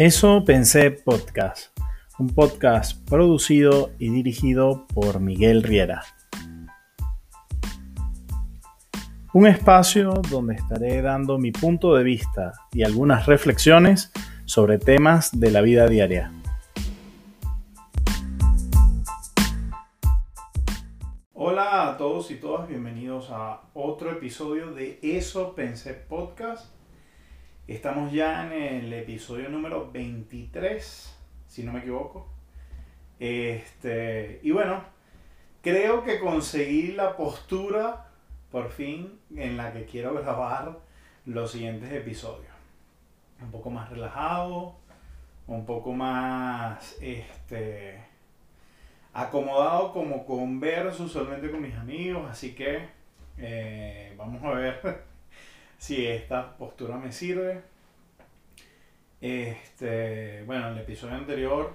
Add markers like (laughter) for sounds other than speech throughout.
Eso pensé podcast, un podcast producido y dirigido por Miguel Riera. Un espacio donde estaré dando mi punto de vista y algunas reflexiones sobre temas de la vida diaria. Hola a todos y todas, bienvenidos a otro episodio de Eso Pensé Podcast. Estamos ya en el episodio número 23, si no me equivoco. Este, y bueno, creo que conseguí la postura, por fin, en la que quiero grabar los siguientes episodios. Un poco más relajado, un poco más este, acomodado como converso usualmente con mis amigos, así que eh, vamos a ver (laughs) si esta postura me sirve. Este, bueno, en el episodio anterior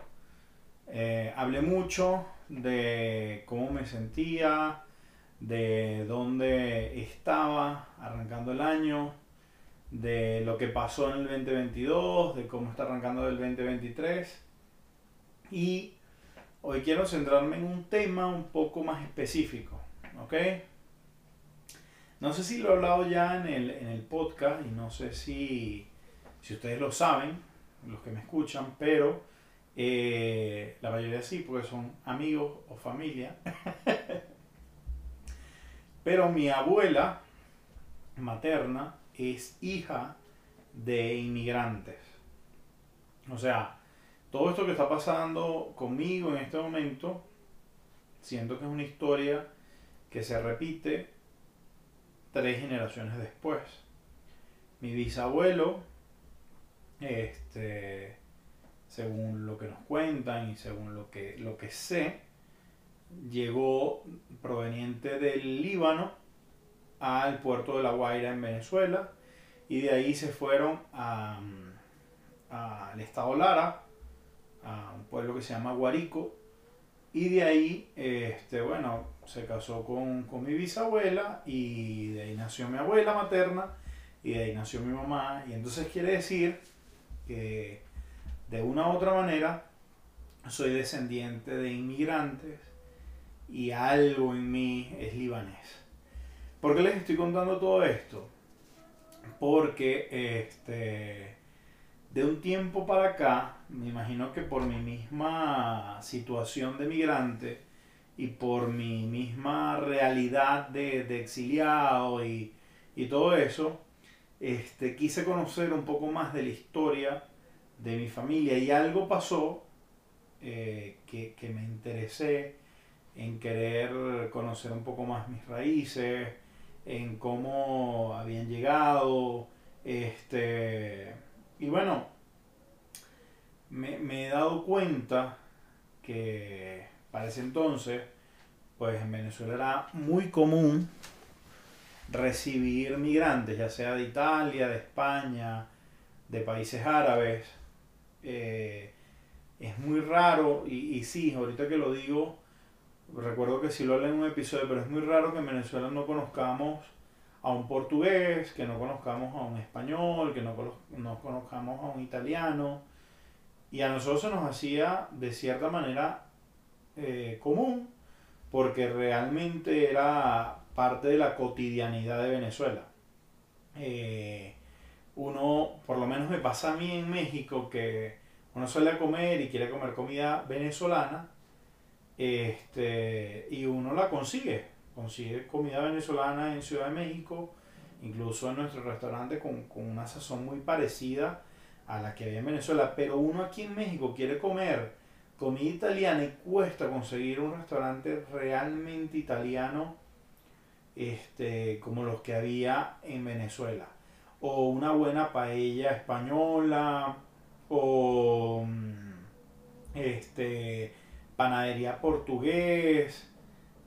eh, hablé mucho de cómo me sentía, de dónde estaba arrancando el año, de lo que pasó en el 2022, de cómo está arrancando el 2023. Y hoy quiero centrarme en un tema un poco más específico, ¿ok? No sé si lo he hablado ya en el, en el podcast y no sé si, si ustedes lo saben, los que me escuchan, pero eh, la mayoría sí, porque son amigos o familia. (laughs) pero mi abuela materna es hija de inmigrantes. O sea, todo esto que está pasando conmigo en este momento, siento que es una historia que se repite tres generaciones después. Mi bisabuelo, este, según lo que nos cuentan y según lo que, lo que sé, llegó proveniente del Líbano al puerto de La Guaira en Venezuela y de ahí se fueron al estado Lara, a un pueblo que se llama Guarico, y de ahí, este, bueno, se casó con, mi bisabuela y de ahí nació mi abuela materna y de ahí nació mi mamá. Y entonces quiere decir que de una u otra manera soy descendiente de inmigrantes y algo en mí es libanés. ¿Por qué les estoy contando todo esto? Porque este, de un tiempo para acá, me imagino que por mi misma situación de migrante y por mi misma realidad de, exiliado y, todo eso, este, quise conocer un poco más de la historia de mi familia. Y algo pasó eh, que, que, me interesé en querer conocer un poco más mis raíces, en cómo habían llegado, este, y bueno, me, he dado cuenta que para ese entonces, pues en Venezuela era muy común recibir migrantes, ya sea de Italia, de España, de países árabes. Eh, es muy raro, y, y sí, ahorita que lo digo, recuerdo que sí lo hablé en un episodio, pero es muy raro que en Venezuela no conozcamos a un portugués, que no conozcamos a un español, que no, no conozcamos a un italiano. Y a nosotros se nos hacía de cierta manera eh, común, porque realmente era parte de la cotidianidad de Venezuela. Eh, uno, por lo menos me pasa a mí en México, que uno suele comer y quiere comer comida venezolana, este, y uno la consigue consigue comida venezolana en Ciudad de México, incluso en nuestro restaurante con, una sazón muy parecida a la que había en Venezuela, pero uno aquí en México quiere comer comida italiana y cuesta conseguir un restaurante realmente italiano este, como los que había en Venezuela. O una buena paella española, o mm, este, panadería portugués,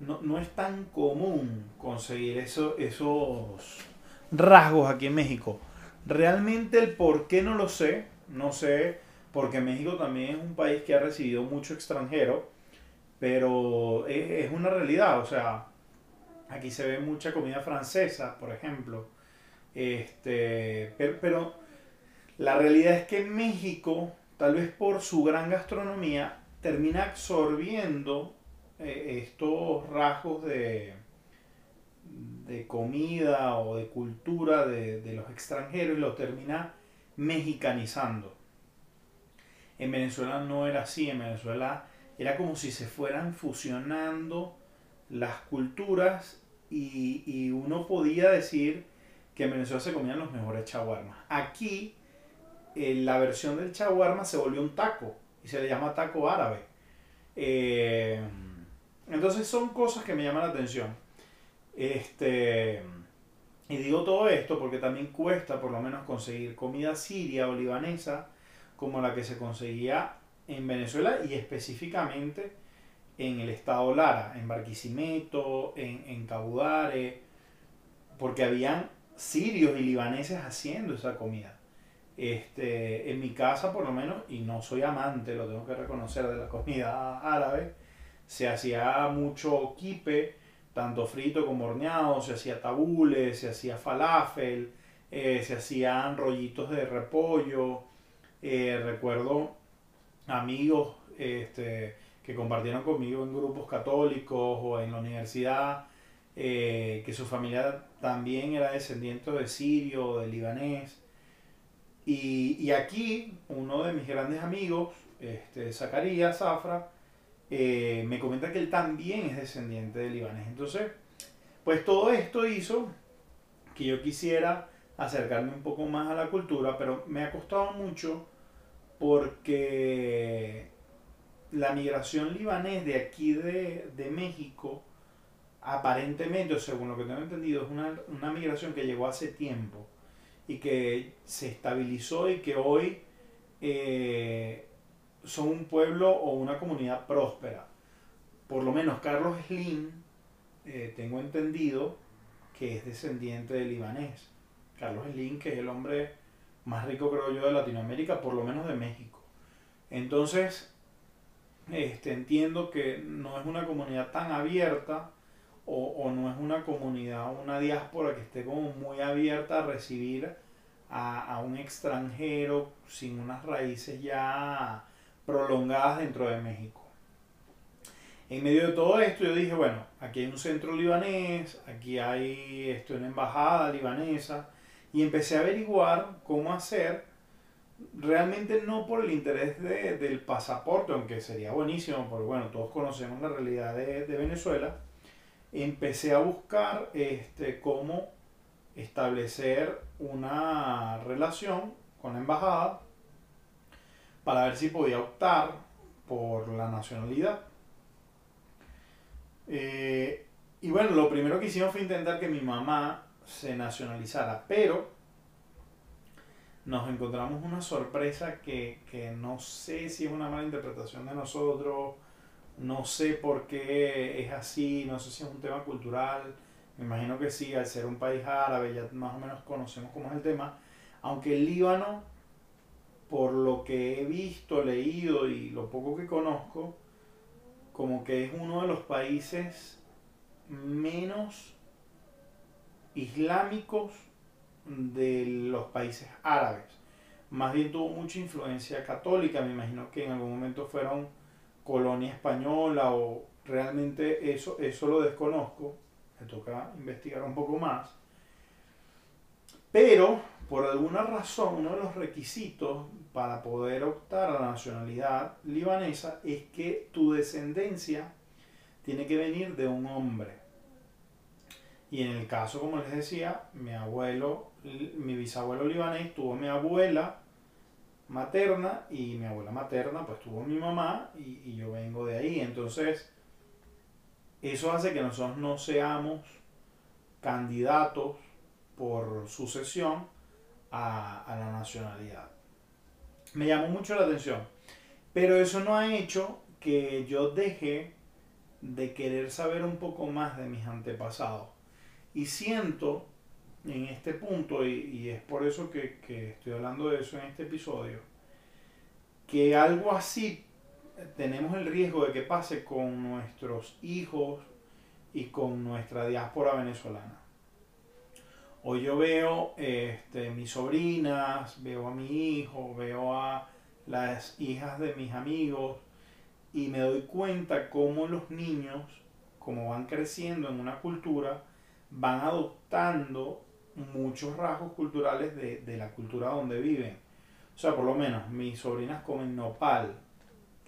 no, es tan común conseguir eso, esos rasgos aquí en México. Realmente el por qué no lo sé, no sé, porque México también es un país que ha recibido mucho extranjero, pero es, una realidad, o sea, aquí se ve mucha comida francesa, por ejemplo, este, pero, pero la realidad es que México tal vez por su gran gastronomía, termina absorbiendo eh, estos rasgos de, de comida o de cultura de, de los extranjeros y lo termina mexicanizando. En Venezuela no era así, en Venezuela era como si se fueran fusionando las culturas y, y uno podía decir que en Venezuela se comían los mejores chaguarmas. Aquí eh, la versión del chaguarma se volvió un taco y se le llama taco árabe. Eh, entonces son cosas que me llaman la atención. Este, y digo todo esto porque también cuesta por lo menos conseguir comida siria o libanesa como la que se conseguía en Venezuela y específicamente en el estado Lara, en Barquisimeto, en, en Cabudare, porque habían sirios y libaneses haciendo esa comida. Este, en mi casa, por lo menos, y no soy amante, lo tengo que reconocer, de la comida (laughs) árabe, se hacía mucho kipe, tanto frito como horneado, se hacía tabule, se hacía falafel, eh, se hacían rollitos de repollo. Eh, recuerdo amigos este, que compartieron conmigo en grupos católicos o en la universidad, eh, que su familia también era descendiente de sirio, de libanés. Y, aquí uno de mis grandes amigos, este, Zacarías Zafra, eh, me comenta que él también es descendiente de libanés. Entonces, pues todo esto hizo que yo quisiera acercarme un poco más a la cultura, pero me ha costado mucho porque la migración libanés de aquí de, de México, aparentemente, o según lo que tengo entendido, es una, una migración que llegó hace tiempo y que se estabilizó y que hoy eh, son un pueblo o una comunidad próspera. Por lo menos Carlos Slim, eh, tengo entendido que es descendiente de libanés. Carlos Slim, que es el hombre más rico, creo yo, de Latinoamérica, por lo menos de México. Entonces, este, entiendo que no es una comunidad tan abierta o, no es una comunidad, una diáspora que esté como muy abierta a recibir a, a, un extranjero sin unas raíces ya prolongadas dentro de México. En medio de todo esto yo dije, bueno, aquí hay un centro libanés, aquí hay esto, una embajada libanesa, y empecé a averiguar cómo hacer, realmente no por el interés de, del pasaporte, aunque sería buenísimo, porque bueno, todos conocemos la realidad de, de Venezuela, empecé a buscar este, cómo establecer una relación con la embajada para ver si podía optar por la nacionalidad. Eh, y bueno, lo primero que hicimos fue intentar que mi mamá se nacionalizara, pero nos encontramos una sorpresa que, que no sé si es una mala interpretación de nosotros, no sé por qué es así, no sé si es un tema cultural, me imagino que sí, al ser un país árabe ya más o menos conocemos cómo es el tema, aunque el Líbano, por lo que he visto, leído y lo poco que conozco, como que es uno de los países menos islámicos de los países árabes. Más bien tuvo mucha influencia católica, me imagino que en algún momento fueron colonia española o realmente eso, eso lo desconozco, me toca investigar un poco más. Pero por alguna razón uno de los requisitos para poder optar a la nacionalidad libanesa es que tu descendencia tiene que venir de un hombre. Y en el caso, como les decía, mi abuelo, mi bisabuelo libanés tuvo mi abuela materna y mi abuela materna pues tuvo mi mamá y, yo vengo de ahí. Entonces, eso hace que nosotros no seamos candidatos por sucesión a, a la nacionalidad. Me llamó mucho la atención. Pero eso no ha hecho que yo deje de querer saber un poco más de mis antepasados. Y siento en este punto, y, es por eso que, estoy hablando de eso en este episodio, que algo así tenemos el riesgo de que pase con nuestros hijos y con nuestra diáspora venezolana. Hoy yo veo este, mis sobrinas, veo a mi hijo, veo a las hijas de mis amigos, y me doy cuenta cómo los niños, como van creciendo en una cultura, van adoptando muchos rasgos culturales de, de la cultura donde viven. O sea, por lo menos mis sobrinas comen nopal,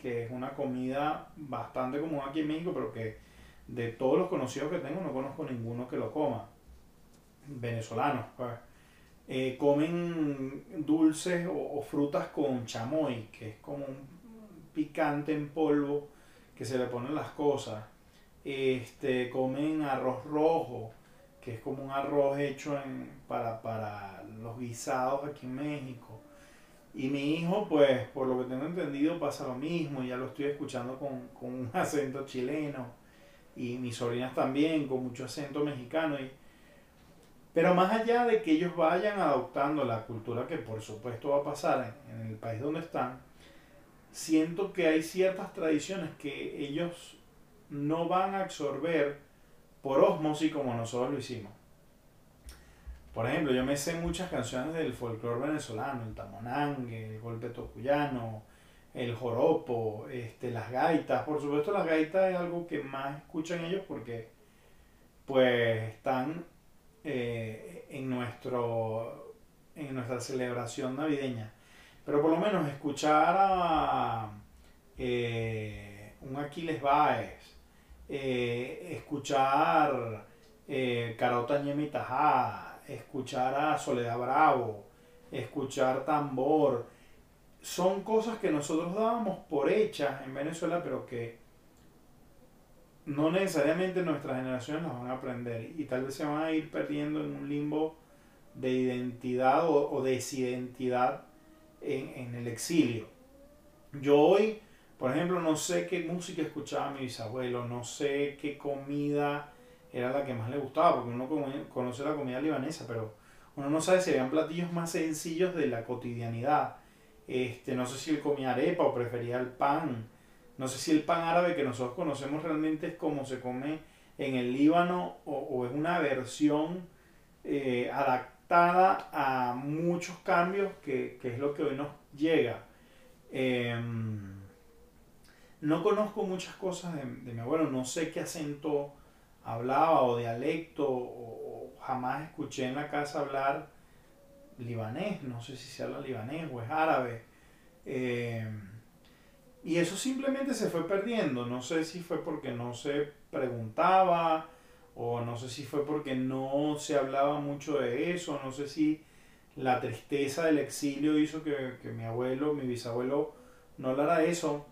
que es una comida bastante común aquí en México, pero que de todos los conocidos que tengo no conozco ninguno que lo coma. Venezolanos, pues. Eh, comen dulces o, frutas con chamoy, que es como un picante en polvo que se le ponen las cosas. Este, comen arroz rojo, que es como un arroz hecho en, para, para los guisados aquí en México. Y mi hijo, pues, por lo que tengo entendido, pasa lo mismo, ya lo estoy escuchando con, con un (laughs) acento chileno. Y mis sobrinas también, con mucho acento mexicano. Y, pero más allá de que ellos vayan adoptando la cultura que por supuesto va a pasar en, el país donde están, siento que hay ciertas tradiciones que ellos no van a absorber por osmosis como nosotros lo hicimos. Por ejemplo, yo me sé muchas canciones del folclore venezolano, el tamonangue, el golpe tocuyano, el joropo, este, las gaitas. Por supuesto, las gaitas es algo que más escuchan ellos porque pues están eh, en, nuestro, en nuestra celebración navideña. Pero por lo menos escuchar a eh, un Aquiles Baez, eh, escuchar eh, Carota Tajá, escuchar a Soledad Bravo, escuchar tambor, son cosas que nosotros dábamos por hechas en Venezuela, pero que no necesariamente nuestras generaciones las van a aprender y tal vez se van a ir perdiendo en un limbo de identidad o, desidentidad en, en, el exilio. Yo hoy, por ejemplo, no sé qué música escuchaba mi bisabuelo, no sé qué comida era la que más le gustaba, porque uno conoce la comida libanesa, pero uno no sabe si habían platillos más sencillos de la cotidianidad. Este, no sé si él comía arepa o prefería el pan no sé si el pan árabe que nosotros conocemos realmente es como se come en el Líbano o, es una versión eh, adaptada a muchos cambios que, es lo que hoy nos llega. Em, no conozco muchas cosas de, mi abuelo, no sé qué acento hablaba o dialecto o, jamás escuché en la casa hablar libanés, no sé si se habla libanés o es árabe. Em, y eso simplemente se fue perdiendo. No sé si fue porque no se preguntaba o no sé si fue porque no se hablaba mucho de eso. No sé si la tristeza del exilio hizo que, mi abuelo, mi bisabuelo, no hablara de eso.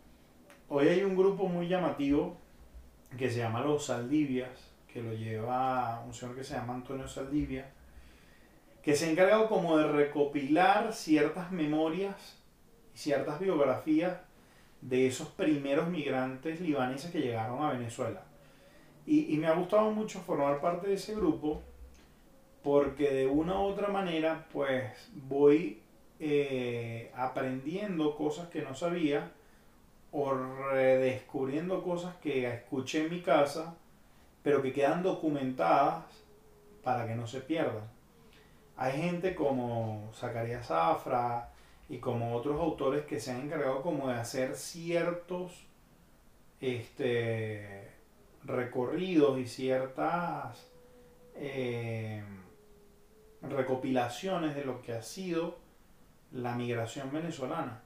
Hoy hay un grupo muy llamativo que se llama Los Saldivias, que lo lleva un señor que se llama Antonio Saldivia, que se ha encargado como de recopilar ciertas memorias y ciertas biografías de esos primeros migrantes libaneses que llegaron a Venezuela. Y, me ha gustado mucho formar parte de ese grupo porque de una u otra manera pues voy eh, aprendiendo cosas que no sabía o redescubriendo cosas que escuché en mi casa pero que quedan documentadas para que no se pierdan. Hay gente como Zacarías Zafra, y como otros autores que se han encargado como de hacer ciertos este, recorridos y ciertas eh, recopilaciones de lo que ha sido la migración venezolana.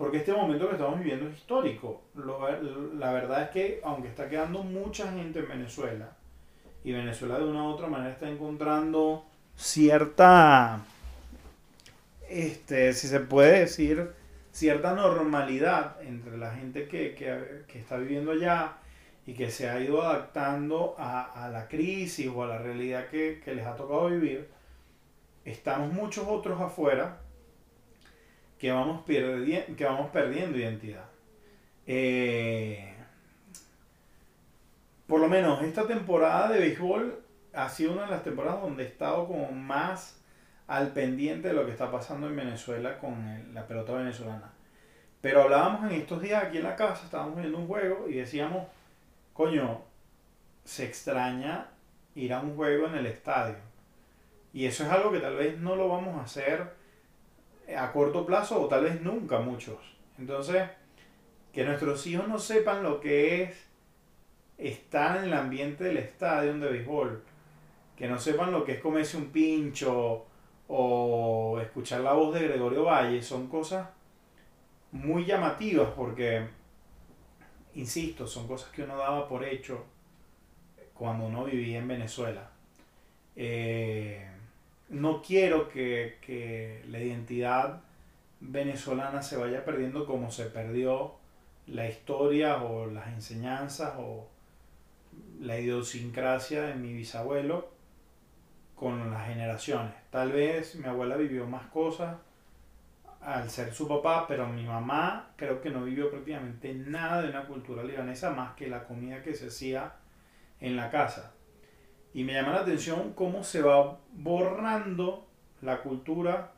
Porque este momento que estamos viviendo es histórico. la verdad es que aunque está quedando mucha gente en Venezuela, y Venezuela de una u otra manera está encontrando cierta este, si se puede decir, cierta normalidad entre la gente que, está viviendo allá y que se ha ido adaptando a, la crisis o a la realidad que, les ha tocado vivir, estamos muchos otros afuera que vamos, que vamos perdiendo identidad. Eh, por lo menos esta temporada de béisbol ha sido una de las temporadas donde he estado como más al pendiente de lo que está pasando en Venezuela con la pelota venezolana. Pero hablábamos en estos días aquí en la casa, estábamos viendo un juego y decíamos, coño, se extraña ir a un juego en el estadio. Y eso es algo que tal vez no lo vamos a hacer a corto plazo o tal vez nunca muchos. Entonces, que nuestros hijos no sepan lo que es estar en el ambiente del estadio de béisbol, que no sepan lo que es comerse un pincho o escuchar la voz de Gregorio Valle, son cosas muy llamativas porque, insisto, son cosas que uno daba por hecho cuando uno vivía en Venezuela. Eh, no quiero que, que la identidad venezolana se vaya perdiendo como se perdió la historia o las enseñanzas o la idiosincrasia de mi bisabuelo con las generaciones. Tal vez mi abuela vivió más cosas al ser su papá, pero mi mamá creo que no vivió prácticamente nada de una cultura libanesa más que la comida que se hacía en la casa. Y me llama la atención cómo se va borrando la cultura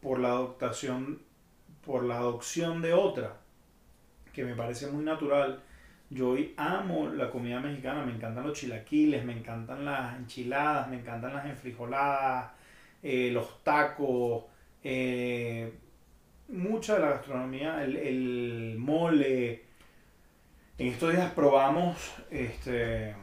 por la adoptación, por la adopción de otra, que me parece muy natural. Yo hoy amo la comida mexicana, me encantan los chilaquiles, me encantan las enchiladas, me encantan las enfrijoladas, eh, los tacos, eh, mucha de la gastronomía, el, el, mole. En estos días probamos este,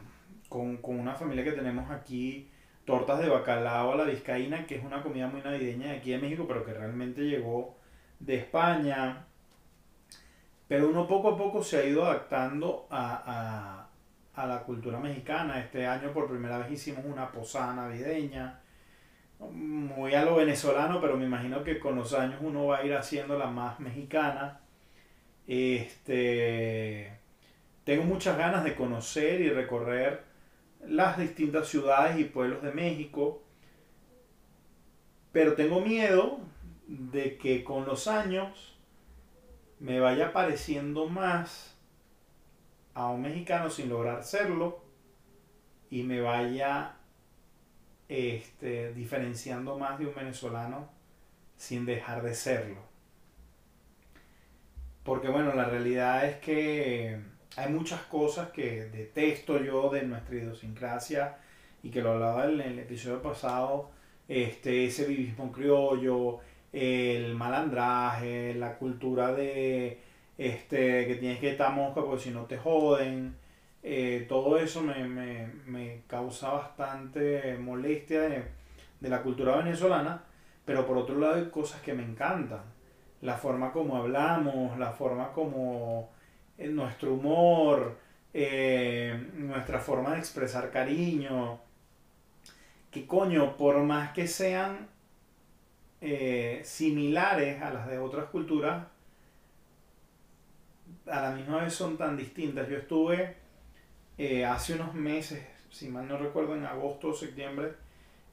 con, con una familia que tenemos aquí tortas de bacalao a la vizcaína, que es una comida muy navideña de aquí de México, pero que realmente llegó de España. Pero uno poco a poco se ha ido adaptando a, a, a la cultura mexicana. Este año por primera vez hicimos una posada navideña, muy a lo venezolano, pero me imagino que con los años uno va a ir haciendo la más mexicana. Este, tengo muchas ganas de conocer y recorrer las distintas ciudades y pueblos de México, pero tengo miedo de que con los años me vaya pareciendo más a un mexicano sin lograr serlo y me vaya este, diferenciando más de un venezolano sin dejar de serlo. Porque bueno, la realidad es que hay muchas cosas que detesto yo de nuestra idiosincrasia y que lo hablaba en el episodio pasado, este, ese vivismo criollo, el malandraje, la cultura de este, que tienes que estar mosca porque si no te joden, eh, todo eso me, me, me, causa bastante molestia de, de la cultura venezolana, pero por otro lado hay cosas que me encantan, la forma como hablamos, la forma como nuestro humor, eh, nuestra forma de expresar cariño. Que coño, por más que sean eh, similares a las de otras culturas, a la misma vez son tan distintas. Yo estuve eh, hace unos meses, si mal no recuerdo, en agosto o septiembre,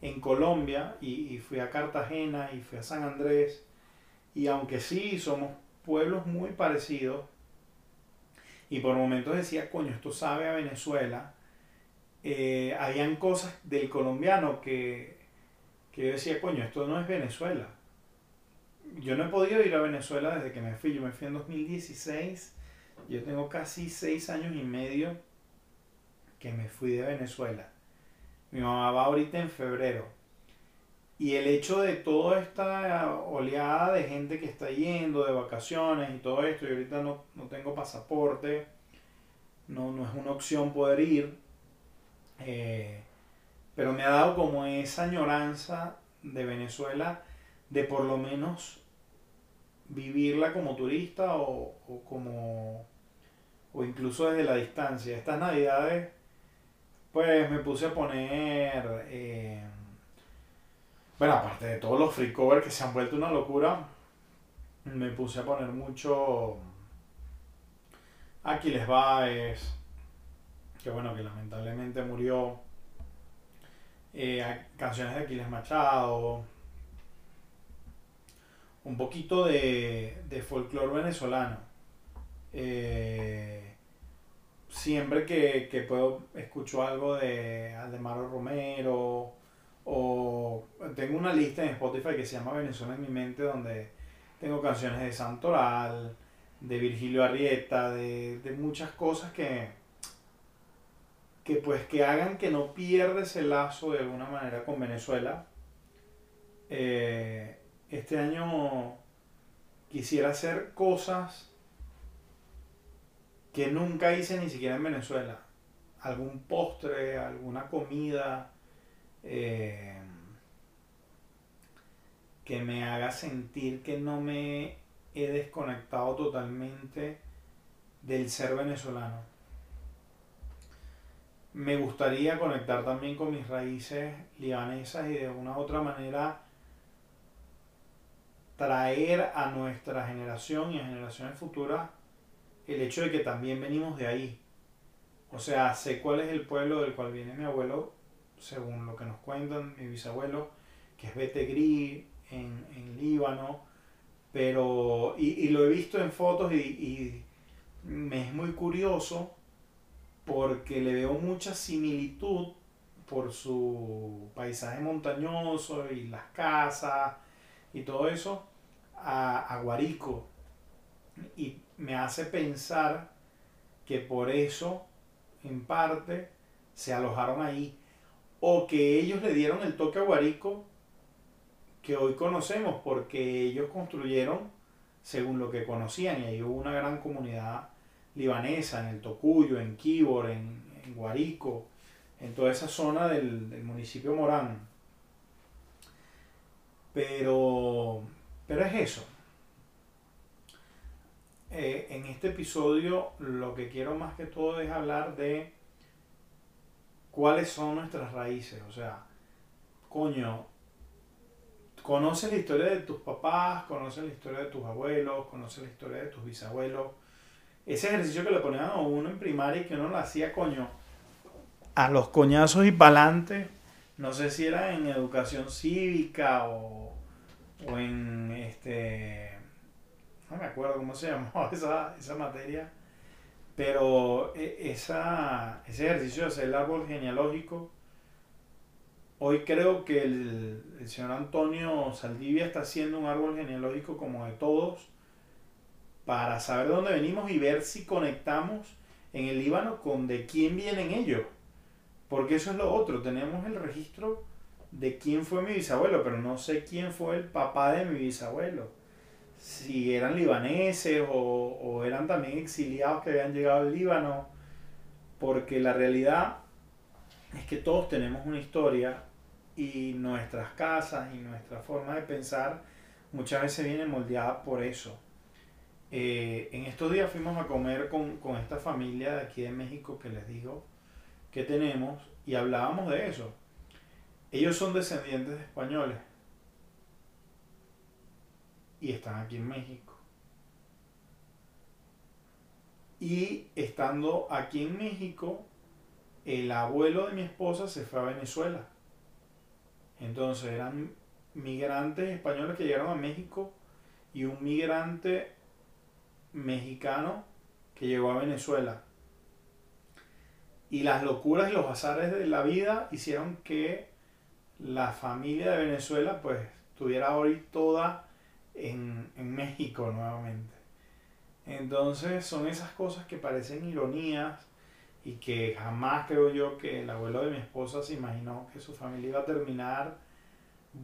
en Colombia y, y, fui a Cartagena y fui a San Andrés. Y aunque sí somos pueblos muy parecidos, y por momentos decía, coño, esto sabe a Venezuela. Eh, habían cosas del colombiano que, que yo decía, coño, esto no es Venezuela. Yo no he podido ir a Venezuela desde que me fui. Yo me fui en 2016. Yo tengo casi seis años y medio que me fui de Venezuela. Mi mamá va ahorita en febrero. Y el hecho de toda esta oleada de gente que está yendo de vacaciones y todo esto, y ahorita no, no tengo pasaporte, no, no, es una opción poder ir, eh, pero me ha dado como esa añoranza de Venezuela de por lo menos vivirla como turista o, o como o incluso desde la distancia. Estas navidades pues me puse a poner eh, bueno, aparte de todos los free covers que se han vuelto una locura, me puse a poner mucho Aquiles Baez, que bueno, que lamentablemente murió. Eh, canciones de Aquiles Machado. Un poquito de, de folclore venezolano. Eh, siempre que, que puedo escucho algo de Aldemaro Romero o tengo una lista en Spotify que se llama Venezuela en mi mente donde tengo canciones de Santoral, de Virgilio Arrieta, de, de muchas cosas que, que pues que hagan que no pierda ese lazo de alguna manera con Venezuela. Eh, este año quisiera hacer cosas que nunca hice ni siquiera en Venezuela. Algún postre, alguna comida eh, que me haga sentir que no me he desconectado totalmente del ser venezolano. Me gustaría conectar también con mis raíces libanesas y de una u otra manera traer a nuestra generación y a generaciones futuras el hecho de que también venimos de ahí. O sea, sé cuál es el pueblo del cual viene mi abuelo, según lo que nos cuentan mi bisabuelo, que es Betegri en, en Líbano, pero, y, lo he visto en fotos y, y me es muy curioso porque le veo mucha similitud por su paisaje montañoso y las casas y todo eso a, Guarico. Y me hace pensar que por eso, en parte, se alojaron ahí. O que ellos le dieron el toque a Guarico que hoy conocemos, porque ellos construyeron según lo que conocían, y ahí hubo una gran comunidad libanesa en el Tocuyo, en Kibor, en, Guarico, en toda esa zona del, del municipio Morán. Pero pero es eso. Eh, en este episodio lo que quiero más que todo es hablar de cuáles son nuestras raíces. O sea, coño, conoces la historia de tus papás, conoces la historia de tus abuelos, conoces la historia de tus bisabuelos. Ese ejercicio que le ponían a uno en primaria y que uno lo hacía, coño, a los coñazos y pa'lante. No sé si era en educación cívica o o en este, no me acuerdo cómo se (laughs) llamó esa, esa materia, pero e, esa, ese ejercicio de hacer el árbol genealógico, hoy creo que el, el señor Antonio Saldivia está haciendo un árbol genealógico como de todos, para saber de dónde venimos y ver si conectamos en el Líbano con de quién vienen ellos. Porque eso es lo otro, tenemos el registro de quién fue mi bisabuelo, pero no sé quién fue el papá de mi bisabuelo. Si eran libaneses o, eran también exiliados que habían llegado al Líbano, porque la realidad es que todos tenemos una historia y nuestras casas y nuestra forma de pensar muchas veces viene moldeada por eso. Eh, en estos días fuimos a comer con, con esta familia de aquí de México que les digo que tenemos y hablábamos de eso ellos son descendientes de españoles y están aquí en México. Y estando aquí en México, el abuelo de mi esposa se fue a Venezuela. Entonces eran migrantes españoles que llegaron a México y un migrante mexicano que llegó a Venezuela. Y las locuras y los azares de la vida hicieron que la familia de Venezuela pues estuviera hoy toda en, México nuevamente. Entonces son esas cosas que parecen ironías y que jamás creo yo que el abuelo de mi esposa se imaginó que su familia iba a terminar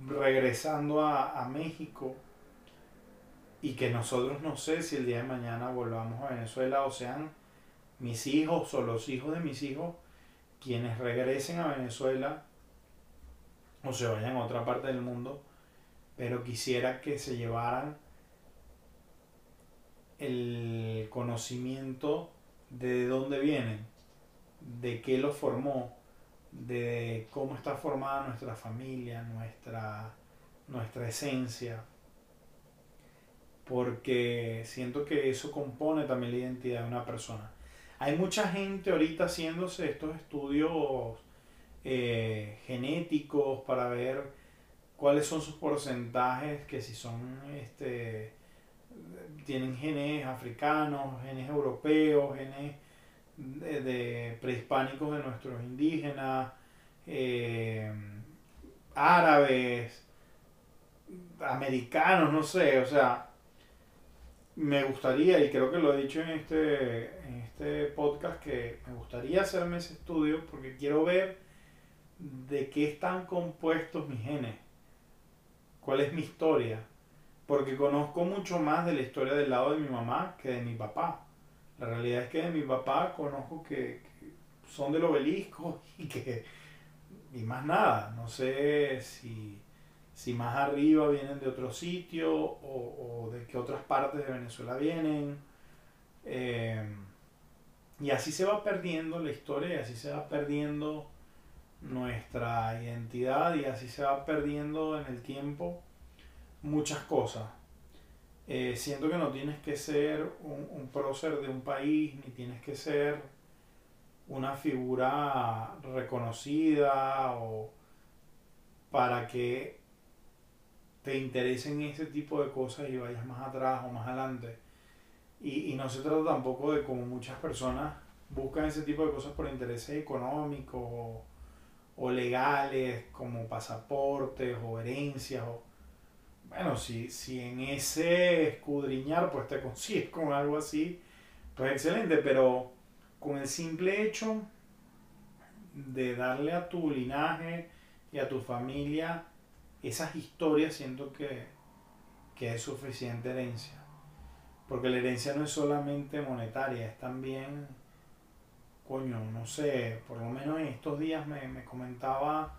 regresando a, a México y que nosotros no sé si el día de mañana volvamos a Venezuela o sean mis hijos o los hijos de mis hijos quienes regresen a Venezuela o se vayan a otra parte del mundo, pero quisiera que se llevaran el conocimiento de dónde vienen, de qué los formó, de cómo está formada nuestra familia, nuestra, nuestra esencia, porque siento que eso compone también la identidad de una persona. Hay mucha gente ahorita haciéndose estos estudios eh, genéticos para ver cuáles son sus porcentajes, que si son, este, tienen genes africanos, genes europeos, genes de, prehispánicos de nuestros indígenas, eh, árabes, americanos, no sé, o sea, me gustaría, y creo que lo he dicho en este, en este podcast, que me gustaría hacerme ese estudio porque quiero ver de qué están compuestos mis genes, cuál es mi historia, porque conozco mucho más de la historia del lado de mi mamá que de mi papá. La realidad es que de mi papá conozco que, son del obelisco (laughs) y que y más nada. No sé si, si más arriba vienen de otro sitio o, o de qué otras partes de Venezuela vienen. Eh, y así se va perdiendo la historia y así se va perdiendo nuestra identidad y así se va perdiendo en el tiempo muchas cosas. Eh, siento que no tienes que ser un, un prócer de un país, ni tienes que ser una figura reconocida o para que te interesen ese tipo de cosas y vayas más atrás o más adelante. Y, y no se trata tampoco de como muchas personas buscan ese tipo de cosas por intereses económicos o legales, como pasaportes o herencias. O, bueno, si, si en ese escudriñar pues te consigues con algo así, pues excelente, pero con el simple hecho de darle a tu linaje y a tu familia esas historias, siento que, que es suficiente herencia. Porque la herencia no es solamente monetaria, es también, coño, no sé, por lo menos en estos días me, me comentaba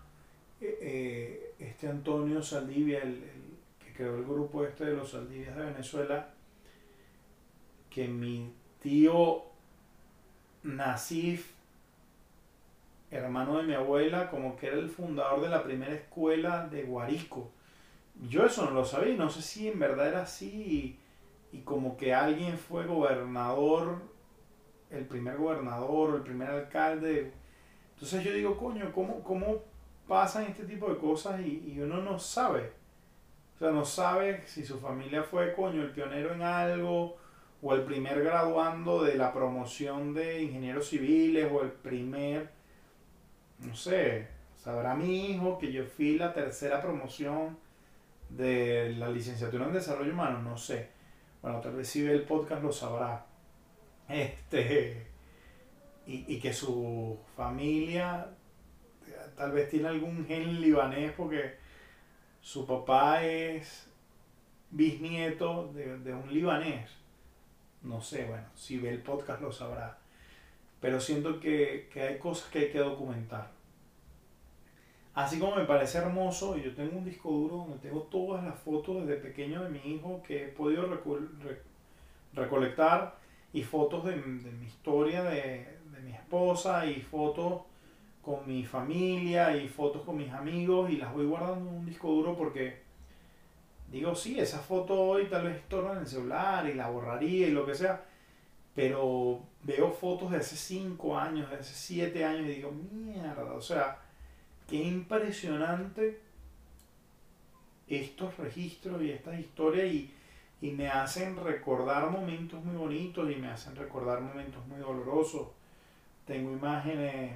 eh, eh, este Antonio Saldivia, el, que creó el grupo este de los Saldivias de Venezuela, que mi tío Nasif, hermano de mi abuela, como que era el fundador de la primera escuela de Guarico. Yo eso no lo sabía, no sé si en verdad era así y, como que alguien fue gobernador, el primer gobernador o el primer alcalde. Entonces yo digo, coño, ¿cómo, cómo pasan este tipo de cosas y, y uno no sabe? O sea, no sabe si su familia fue, coño, el pionero en algo o el primer graduando de la promoción de ingenieros civiles o el primer, no sé, sabrá mi hijo que yo fui la tercera promoción de la licenciatura en desarrollo humano, no sé. Bueno, tal vez si ve el podcast lo sabrá. Este, y, y que su familia tal vez tiene algún gen libanés porque su papá es bisnieto de, de un libanés no sé, bueno, si ve el podcast lo sabrá. Pero siento que, hay cosas que hay que documentar. Así como me parece hermoso, y yo tengo un disco duro donde tengo todas las fotos desde pequeño de mi hijo que he podido recolectar y fotos de, mi historia de, de, mi esposa y fotos con mi familia y fotos con mis amigos y las voy guardando en un disco duro porque digo, sí, esa foto hoy tal vez estorba en el celular y la borraría y lo que sea, pero veo fotos de hace 5 años, de hace 7 años y digo, mierda, o sea, qué impresionante estos registros y estas historias y, y me hacen recordar momentos muy bonitos y me hacen recordar momentos muy dolorosos. Tengo imágenes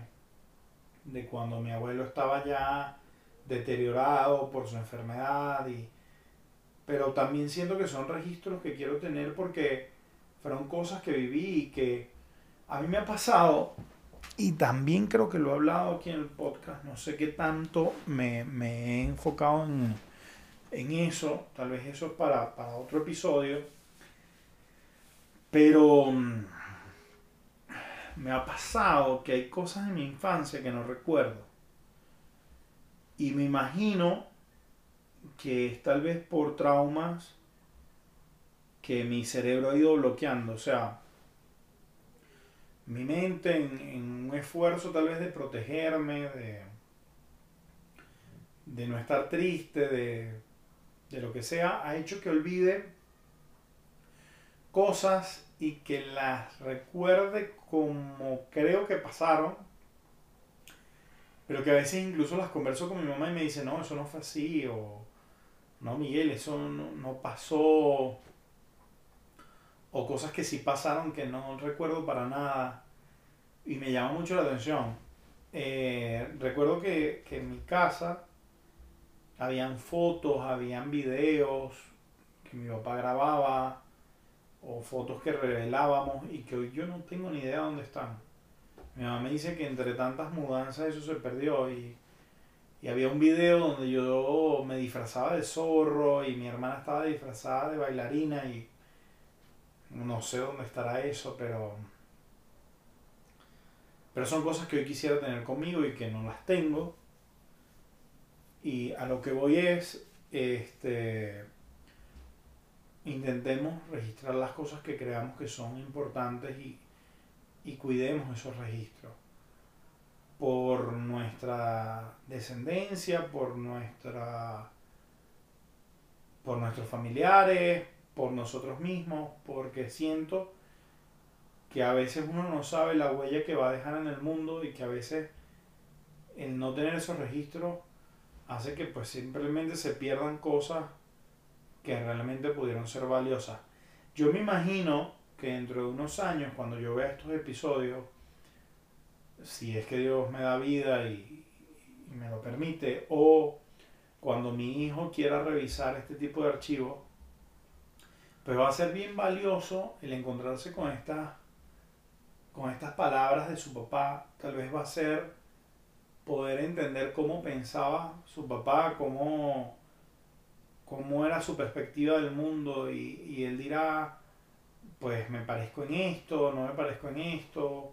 de cuando mi abuelo estaba ya deteriorado por su enfermedad y, pero también siento que son registros que quiero tener porque fueron cosas que viví y que a mí me ha pasado y también creo que lo he hablado aquí en el podcast, no sé qué tanto me, he enfocado en, eso, tal vez eso es para, para otro episodio, pero mm, me ha pasado que hay cosas de mi infancia que no recuerdo y me imagino que es tal vez por traumas que mi cerebro ha ido bloqueando. O sea, mi mente en, un esfuerzo tal vez de protegerme, de, de no estar triste, de, de lo que sea, ha hecho que olvide cosas y que las recuerde como creo que pasaron, pero que a veces incluso las converso con mi mamá y me dice, no, eso no fue así, o no, Miguel, eso no, pasó. O cosas que sí pasaron que no recuerdo para nada. Y me llama mucho la atención. Eh, recuerdo que, en mi casa habían fotos, habían videos que mi papá grababa o fotos que revelábamos y que hoy yo no tengo ni idea dónde están. Mi mamá me dice que entre tantas mudanzas eso se perdió y, y había un video donde yo me disfrazaba de zorro y mi hermana estaba disfrazada de bailarina y no sé dónde estará eso, pero pero son cosas que hoy quisiera tener conmigo y que no las tengo. Y a lo que voy es, este, intentemos registrar las cosas que creamos que son importantes y, y cuidemos esos registros. Por nuestra descendencia, por nuestra por nuestros familiares, por nosotros mismos, porque siento que a veces uno no sabe la huella que va a dejar en el mundo y que a veces el no tener esos registros hace que pues simplemente se pierdan cosas que realmente pudieron ser valiosas. Yo me imagino que dentro de unos años, cuando yo vea estos episodios, si es que Dios me da vida y, me lo permite, o cuando mi hijo quiera revisar este tipo de archivos, pues va a ser bien valioso el encontrarse con estas con estas palabras de su papá, tal vez va a ser poder entender cómo pensaba su papá, cómo, cómo era su perspectiva del mundo y, y él dirá, pues me parezco en esto, no me parezco en esto,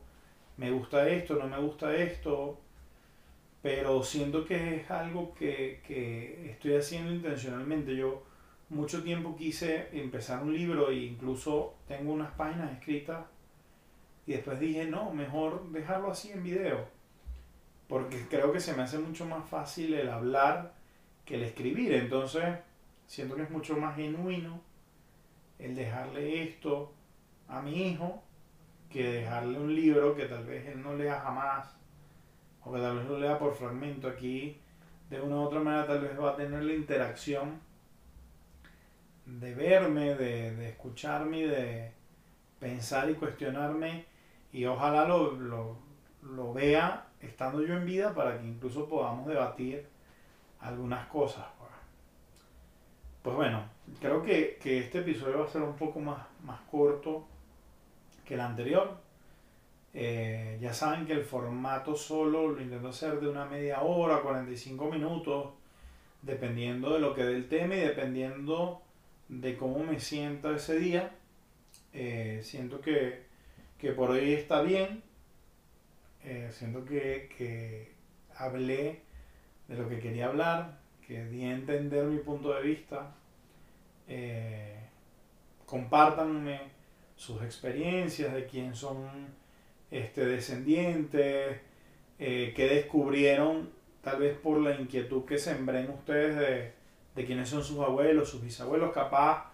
me gusta esto, no me gusta esto, pero siento que es algo que, que estoy haciendo intencionalmente. Yo mucho tiempo quise empezar un libro e incluso tengo unas páginas escritas y después dije, no, mejor dejarlo así en video. Porque creo que se me hace mucho más fácil el hablar que el escribir. Entonces, siento que es mucho más genuino el dejarle esto a mi hijo que dejarle un libro que tal vez él no lea jamás o que tal vez lo lea por fragmento aquí. De una u otra manera tal vez va a tener la interacción de verme, de, de escucharme, de pensar y cuestionarme y ojalá lo, lo, vea estando yo en vida para que incluso podamos debatir algunas cosas. Pues, bueno, creo que, este episodio va a ser un poco más, más corto que el anterior. Eh, ya saben que el formato solo lo intento hacer de una media hora, 45 minutos, dependiendo de lo que dé el tema y dependiendo de cómo me siento ese día. Eh, siento que que por hoy está bien. Eh, siento que, hablé de lo que quería hablar, que di a entender mi punto de vista. Eh, compártanme sus experiencias de quién son este, descendientes, eh, que descubrieron tal vez por la inquietud que sembré en ustedes de, de quiénes son sus abuelos, sus bisabuelos, capaz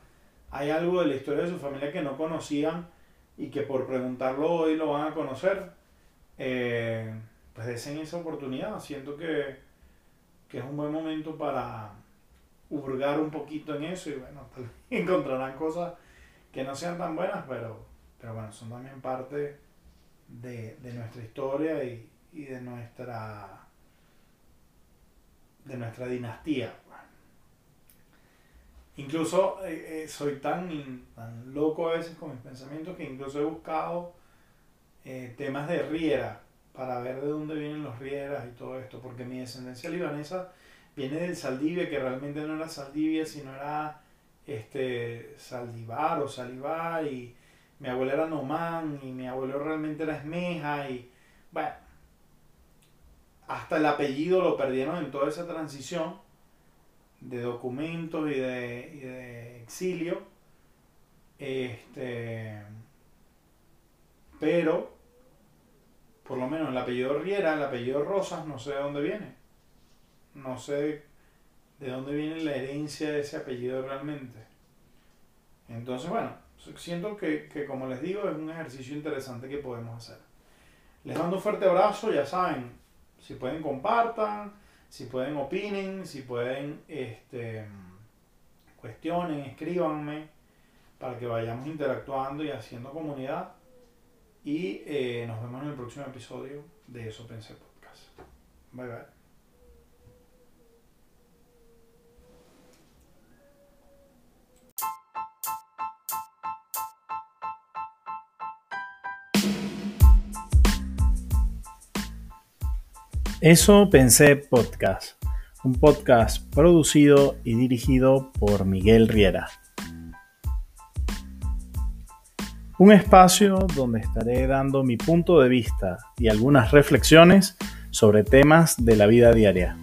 hay algo de la historia de su familia que no conocían y que por preguntarlo hoy lo van a conocer, eh, pues desen esa oportunidad. Siento que, es un buen momento para hurgar un poquito en eso y bueno, (laughs) tal encontrarán cosas que no sean tan buenas, pero, pero bueno, son también parte de, nuestra historia y, y, de nuestra de nuestra dinastía. Incluso eh, eh, soy tan, tan, loco a veces con mis pensamientos que incluso he buscado eh, temas de Riera para ver de dónde vienen los Rieras y todo esto, porque mi descendencia libanesa viene del Saldivia, que realmente no era Saldivia, sino era este, Saldivar o Salivar, y mi abuelo era Nomán, y mi abuelo realmente era Esmeja, y bueno, hasta el apellido lo perdieron en toda esa transición de documentos y de, exilio. Este, pero, por lo menos el apellido Riera, el apellido Rosas, no sé de dónde viene. No sé de dónde viene la herencia de ese apellido realmente. Entonces, bueno, siento que, que como les digo, es un ejercicio interesante que podemos hacer. Les mando un fuerte abrazo, ya saben, si pueden compartan si pueden opinen, si pueden este, cuestionen, escríbanme para que vayamos interactuando y haciendo comunidad. Y eh, nos vemos en el próximo episodio de Eso Pensé Podcast. Bye bye. Eso pensé podcast. un podcast producido y dirigido por Miguel Riera. Un espacio donde estaré dando mi punto de vista y algunas reflexiones sobre temas de la vida diaria.